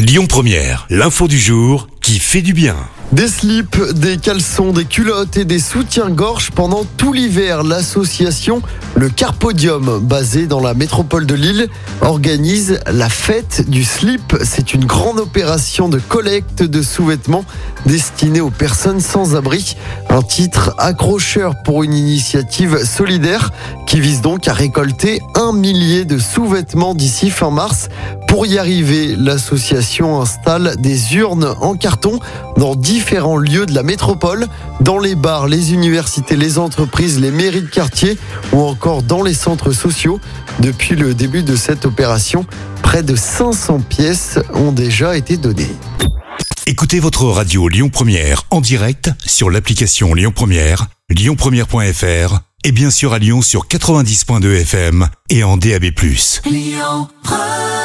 Lyon Première, l'info du jour fait du bien. Des slips, des caleçons, des culottes et des soutiens-gorge pendant tout l'hiver. L'association Le Carpodium, basée dans la métropole de Lille, organise la fête du slip. C'est une grande opération de collecte de sous-vêtements destinée aux personnes sans abri. Un titre accrocheur pour une initiative solidaire qui vise donc à récolter un millier de sous-vêtements d'ici fin mars. Pour y arriver, l'association installe des urnes en carton dans différents lieux de la métropole, dans les bars, les universités, les entreprises, les mairies de quartier ou encore dans les centres sociaux. Depuis le début de cette opération, près de 500 pièces ont déjà été données. Écoutez votre radio Lyon Première en direct sur l'application Lyon Première, lyonpremière.fr et bien sûr à Lyon sur 90.2 FM et en DAB+. Lyon Première